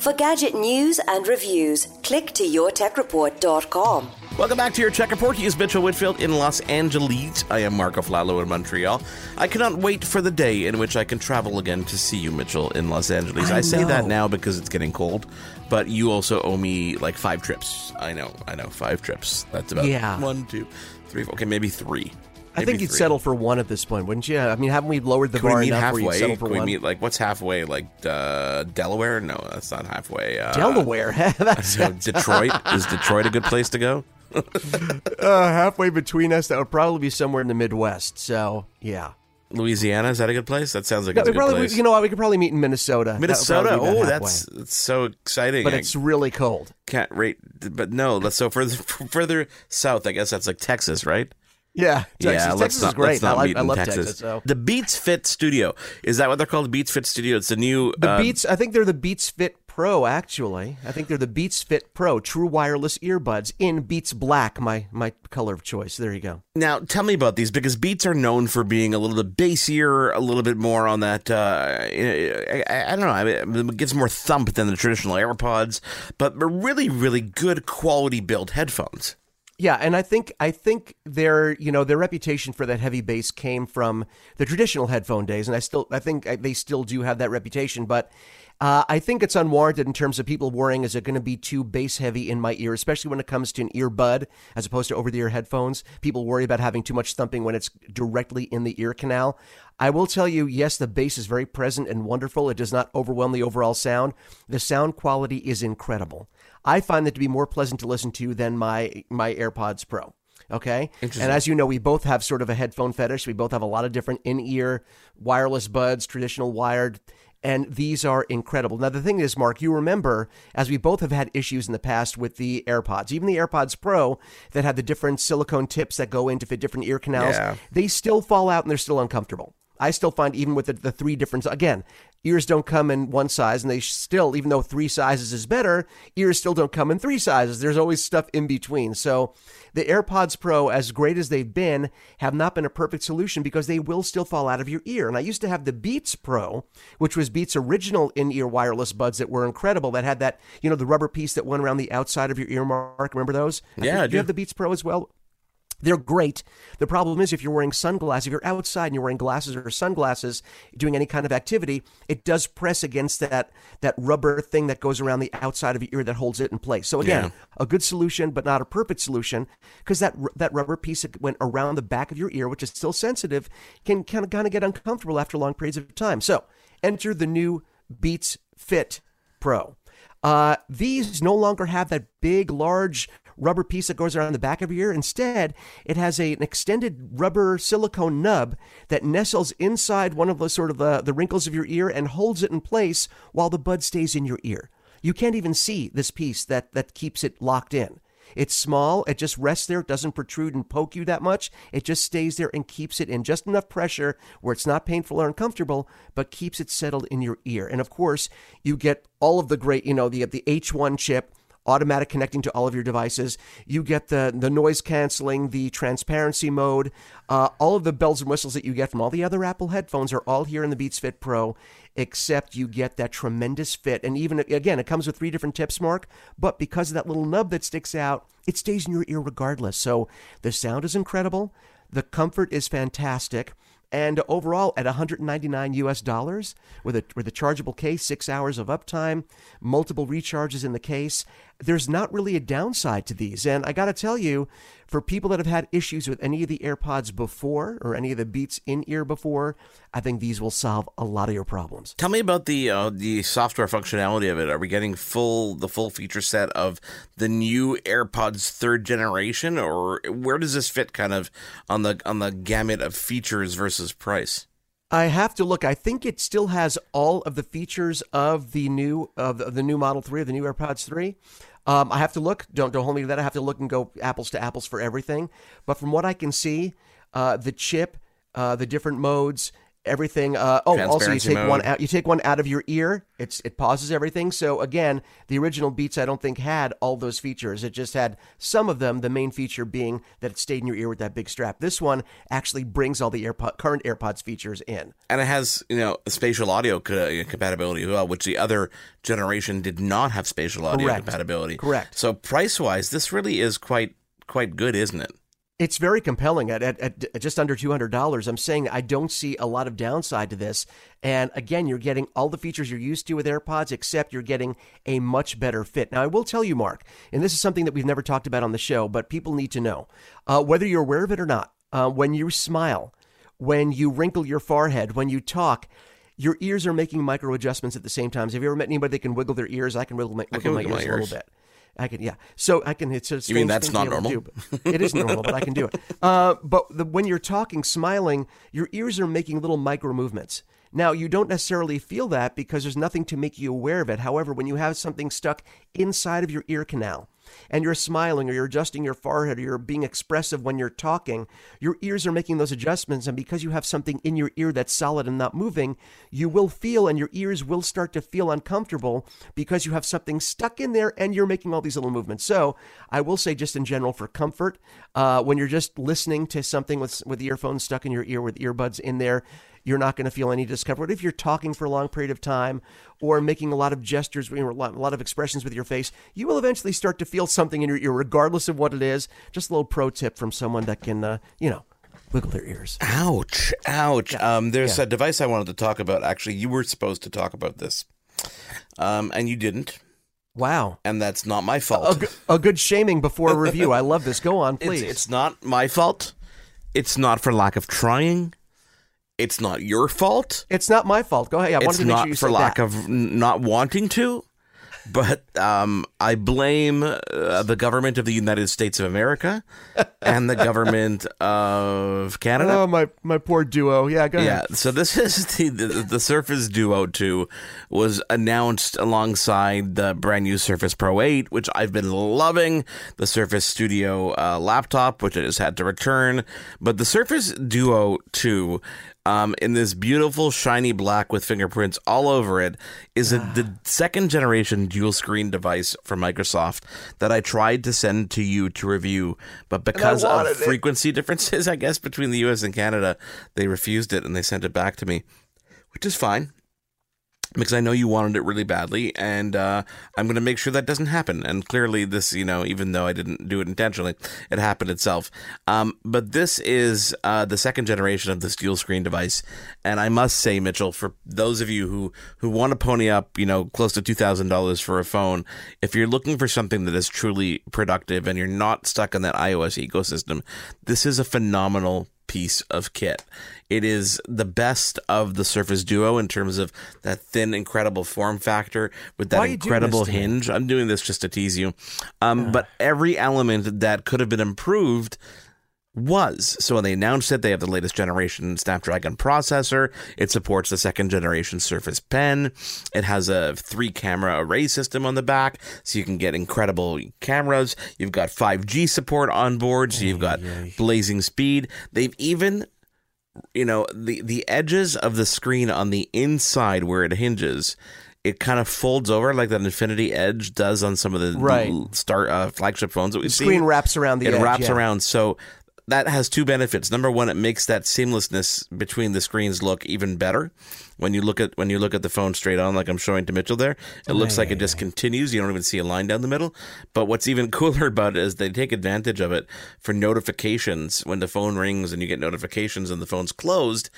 For gadget news and reviews, click to yourtechreport.com. Welcome back to your Tech Report. He is Mitchell Whitfield in Los Angeles. I am Marc Aflalo in Montreal. I cannot wait for the day in which I can travel again to see you, Mitchell, in Los Angeles. I, I say that now because it's getting cold, but you also owe me like five trips. I know, I know, five trips. That's about Yeah. one, two, three, four. Okay, maybe three. I think you'd three. settle for one at this point, wouldn't you? I mean, haven't we lowered the we bar meet enough where you'd halfway? settle for Can we one? meet like what's halfway? Like uh, Delaware? No, that's not halfway. Uh, Delaware. That's so Detroit is Detroit a good place to go? uh, halfway between us. That would probably be somewhere in the Midwest. So yeah, Louisiana is that a good place? That sounds like No, it's a we good probably, place. you know what? We could probably meet in Minnesota. That would Minnesota. probably be Oh, that's, halfway. that's so exciting. But I it's really cold. can't rate. But no, let's so further further south. I guess that's like Texas, right? Yeah, Texas. yeah, Texas let's is not, great. Not I, like, I love Texas. Texas. So. The Beats Fit Studio is that what they're called? The Beats Fit Studio. It's a new The uh, Beats, I think they're the Beats Fit Pro. Actually, I think they're the Beats Fit Pro, true wireless earbuds in Beats Black, my my color of choice. There you go. Now, tell me about these because Beats are known for being a little bit bassier, a little bit more on that. Uh, I, I, I don't know. I mean, it gives more thump than the traditional AirPods, but really, really good quality built headphones. Yeah, and I think I think their you know their reputation for that heavy bass came from the traditional headphone days, and I still I think they still do have that reputation, but. Uh, I think it's unwarranted in terms of people worrying is it going to be too bass heavy in my ear, especially when it comes to an earbud as opposed to over the ear headphones. People worry about having too much thumping when it's directly in the ear canal. I will tell you, yes, the bass is very present and wonderful. It does not overwhelm the overall sound. The sound quality is incredible. I find that to be more pleasant to listen to than my my AirPods Pro. Okay. And as you know, we both have sort of a headphone fetish. We both have a lot of different in ear wireless buds, traditional wired. And these are incredible. Now, the thing is, Marc, you remember, as we both have had issues in the past with the AirPods, even the AirPods Pro that had the different silicone tips that go in to fit different ear canals, Yeah. they still fall out and they're still uncomfortable. I still find even with the, the three different again, ears don't come in one size, and they still, even though three sizes is better, ears still don't come in three sizes. There's always stuff in between. So the AirPods Pro, as great as they've been, have not been a perfect solution because they will still fall out of your ear. And I used to have the Beats Pro, which was Beats' original in-ear wireless buds that were incredible. That had that, you know, the rubber piece that went around the outside of your ear. Marc, remember those? Yeah, do you have the Beats Pro as well? They're great. The problem is if you're wearing sunglasses, if you're outside and you're wearing glasses or sunglasses doing any kind of activity, it does press against that that rubber thing that goes around the outside of your ear that holds it in place. So again, Yeah. a good solution but not a perfect solution because that that rubber piece that went around the back of your ear, which is still sensitive, can kind of kind of get uncomfortable after long periods of time. So, enter the new Beats Fit Pro. Uh, these no longer have that big, large rubber piece that goes around the back of your ear. Instead, it has a, an extended rubber silicone nub that nestles inside one of the sort of the, the wrinkles of your ear and holds it in place while the bud stays in your ear. You can't even see this piece that, that keeps it locked in. It's small. It just rests there. It doesn't protrude and poke you that much. It just stays there and keeps it in just enough pressure where it's not painful or uncomfortable, but keeps it settled in your ear. And of course, you get all of the great, you know, the the H1 chip, automatic connecting to all of your devices. You get the the noise canceling, the transparency mode, uh, all of the bells and whistles that you get from all the other Apple headphones are all here in the Beats Fit Pro except you get that tremendous fit. And even again, it comes with three different tips, Marc, but because of that little nub that sticks out, it stays in your ear regardless. So the sound is incredible, the comfort is fantastic. And overall, at 199 US dollars, with a with a chargeable case, six hours of uptime, multiple recharges in the case, there's not really a downside to these. And I got to tell you, for people that have had issues with any of the AirPods before or any of the Beats in ear before, I think these will solve a lot of your problems. Tell me about the uh, the software functionality of it. Are we getting full the full feature set of the new AirPods third generation, or where does this fit kind of on the on the gamut of features versus price? I have to look. I think it still has all of the features of the new of the, new Model Three of the new AirPods Three. Um, I have to look. Don't don't hold me to that. I have to look and go apples to apples for everything. But from what I can see, uh, the chip, uh, the different modes, everything. Uh, oh, also you take mode. one out. You take one out of your ear. It's it pauses everything. So again, the original Beats I don't think had all those features. It just had some of them. The main feature being that it stayed in your ear with that big strap. This one actually brings all the AirPod current AirPods features in, and it has you know spatial audio co- compatibility as well, which the other generation did not have spatial audio Correct. compatibility. Correct. So price wise, this really is quite quite good, isn't it? It's very compelling at, at, at just under $200. I'm saying I don't see a lot of downside to this. And again, you're getting all the features you're used to with AirPods, except you're getting a much better fit. Now, I will tell you, Marc, and this is something that we've never talked about on the show, but people need to know uh, whether you're aware of it or not, uh, when you smile, when you wrinkle your forehead, when you talk, your ears are making micro adjustments at the same time. Have you ever met anybody that can wiggle their ears? I can wiggle my, wiggle can my wiggle ears my a little bit. I can, yeah. So I can. It's a You mean that's not be able to normal? do, it is normal, but I can do it. Uh, but the, when you're talking, smiling, your ears are making little micro movements. Now you don't necessarily feel that because there's nothing to make you aware of it. However, when you have something stuck inside of your ear canal, and you're smiling or you're adjusting your forehead or you're being expressive when you're talking, your ears are making those adjustments. And because you have something in your ear that's solid and not moving, you will feel and your ears will start to feel uncomfortable because you have something stuck in there and you're making all these little movements. So I will say, just in general, for comfort, uh, when you're just listening to something with, with earphones stuck in your ear with earbuds in there, you're not going to feel any discomfort. If you're talking for a long period of time or making a lot of gestures, a lot, of expressions with your face, you will eventually start to feel something in your ear, regardless of what it is. Just a little pro tip from someone that can, uh, you know, wiggle their ears. Ouch! Ouch! Um, there's Yeah. a device I wanted to talk about. Actually, you were supposed to talk about this, um, and you didn't, Wow. and that's not my fault. A good shaming before a review. I love this. Go on, please. It's, it's not my fault. It's not for lack of trying. It's not your fault. It's not my fault. Go ahead. I wanted it's to make sure you for said lack that. of not wanting to. But um, I blame uh, the government of the United States of America and the government of Canada. Oh my my poor duo. Yeah, go Yeah, ahead. so this is the, the the Surface Duo 2 was announced alongside the brand new Surface Pro 8, which I've been loving, the Surface Studio uh, laptop, which I just had to return, but the Surface Duo 2 um, in this beautiful shiny black with fingerprints all over it is a, the second generation dual screen device from Microsoft that I tried to send to you to review, but because of it. frequency differences, I guess, between the US and Canada, they refused it and they sent it back to me, which is fine. Because I know you wanted it really badly, and uh, I'm going to make sure that doesn't happen. And clearly, this, you know, even though I didn't do it intentionally, it happened itself. Um, but this is uh, the second generation of this dual screen device, and I must say, Mitchell, for those of you who who want to pony up, you know, close to two thousand dollars for a phone, if you're looking for something that is truly productive and you're not stuck in that iOS ecosystem, this is a phenomenal piece of kit. It is the best of the Surface Duo in terms of that thin, incredible form factor with that Why are you doing incredible hinge. I'm doing this just to tease you. Um, But every element that could have been improved was. So when they announced it, they have the latest generation Snapdragon processor. It supports the second generation Surface Pen. It has a three camera array system on the back, so you can get incredible cameras. You've got 5G support on board, so you've got blazing speed. They've even you know the the edges of the screen on the inside where it hinges it kind of folds over like that infinity edge does on some of the Right. l- star uh, flagship phones that we've The screen wraps around the it edge, wraps yeah. around so that has two benefits. Number one, it makes that seamlessness between the screens look even better. When you look at when you look at the phone straight on, like I'm showing to Mitchell there, it looks like it just continues. You don't even see a line down the middle. But what's even cooler about it is they take advantage of it for notifications. When the phone rings and you get notifications and the phone's closed,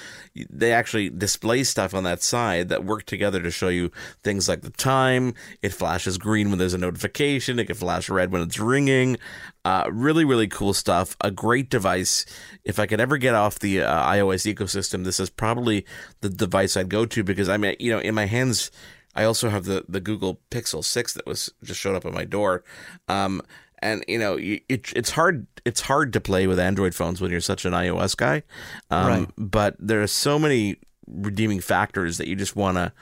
they actually display stuff on that side that work together to show you things like the time. It flashes green when there's a notification. It can flash red when it's ringing. Uh, really, really cool stuff. A great device. If I could ever get off the uh, iOS ecosystem, this is probably the device I'd go to because I mean, you know, in my hands, I also have the the Google Pixel Six that was just showed up at my door. Um, and you know, it, it's hard it's hard to play with Android phones when you're such an iOS guy. Um, Right. But there are so many redeeming factors that you just want to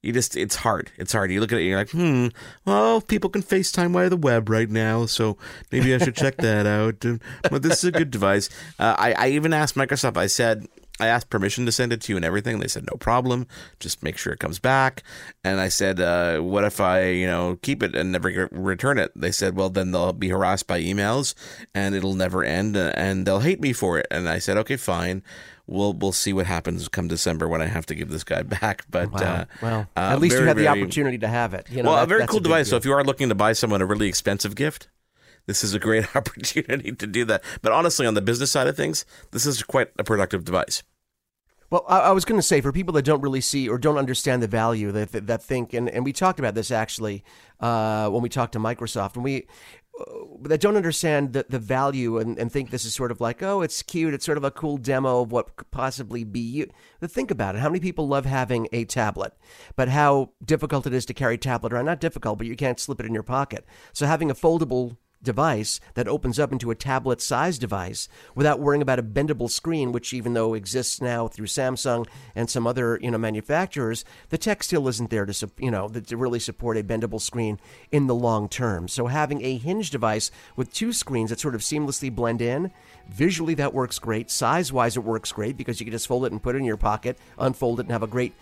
you just it's hard it's hard you look at it you're like hmm well people can facetime via the web right now so maybe i should check that out but this is a good device uh, I, I even asked microsoft i said I asked permission to send it to you and everything. They said no problem. Just make sure it comes back. And I said, uh, "What if I, you know, keep it and never return it?" They said, "Well, then they'll be harassed by emails, and it'll never end, uh, and they'll hate me for it." And I said, "Okay, fine. We'll we'll see what happens come December when I have to give this guy back." But Wow. uh, well, uh, at least you had the very- opportunity to have it. You know, well, that- a very cool big device. So if you are looking to buy someone a really expensive gift, this is a great opportunity to do that. But honestly, on the business side of things, this is quite a productive device. Well, I, I was going to say for people that don't really see or don't understand the value that that, that think, and, and we talked about this actually uh, when we talked to Microsoft, and we uh, that don't understand the, the value and, and think this is sort of like oh it's cute it's sort of a cool demo of what could possibly be you. But think about it how many people love having a tablet but how difficult it is to carry tablet around. Not difficult but you can't slip it in your pocket. So having a foldable device that opens up into a tablet sized device without worrying about a bendable screen which even though exists now through Samsung and some other you know manufacturers the tech still isn't there to you know to really support a bendable screen in the long term. So having a hinge device with two screens that sort of seamlessly blend in visually that works great size wise it works great because you can just fold it and put it in your pocket unfold it and have a great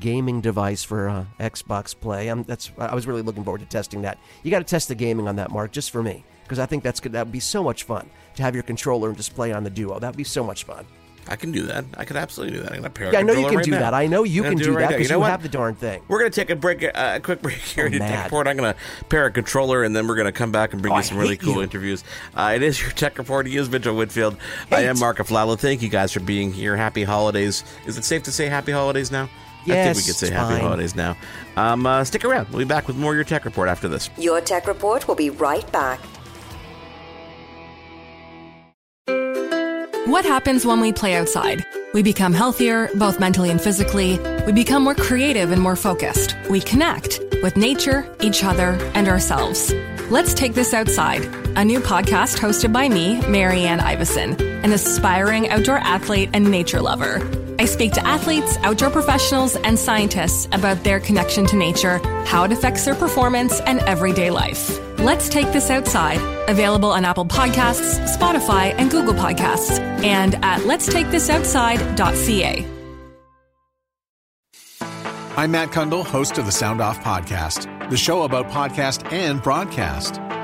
gaming device for uh, Xbox Play. Um, that's I was really looking forward to testing that. You got to test the gaming on that, Marc, just for me, because I think that's good. That would be so much fun to have your controller and display on the Duo. That would be so much fun. I can do that. I could absolutely do that. I'm gonna pair Yeah, I know you can right do now. that. I know you can gonna do right that because know you, what? have the darn thing. We're gonna take a break, uh, a quick break here I'm in Tech mad. Report. I'm gonna pair a controller, and then we're gonna come back and bring Oh, you some really cool you. interviews. Uh, it is your Tech Report. He is Mitchell Whitfield. I am Hate. Marc Aflalo. Thank you guys for being here. Happy holidays. Is it safe to say happy holidays now? I think we could say happy fine. holidays now. Um, uh, stick around. We'll be back with more of your Tech Report after this. Your Tech Report will be right back. What happens when we play outside? We become healthier, both mentally and physically. We become more creative and more focused. We connect with nature, each other, and ourselves. Let's Take This Outside, a new podcast hosted by me, Marianne Iveson, an aspiring outdoor athlete and nature lover. I speak to athletes, outdoor professionals, and scientists about their connection to nature, how it affects their performance, and everyday life. Let's Take This Outside, available on Apple Podcasts, Spotify, and Google Podcasts, and at letstakeThisOutside.ca. I'm Matt Cundill, host of the Sound Off Podcast, the show about podcast and broadcast.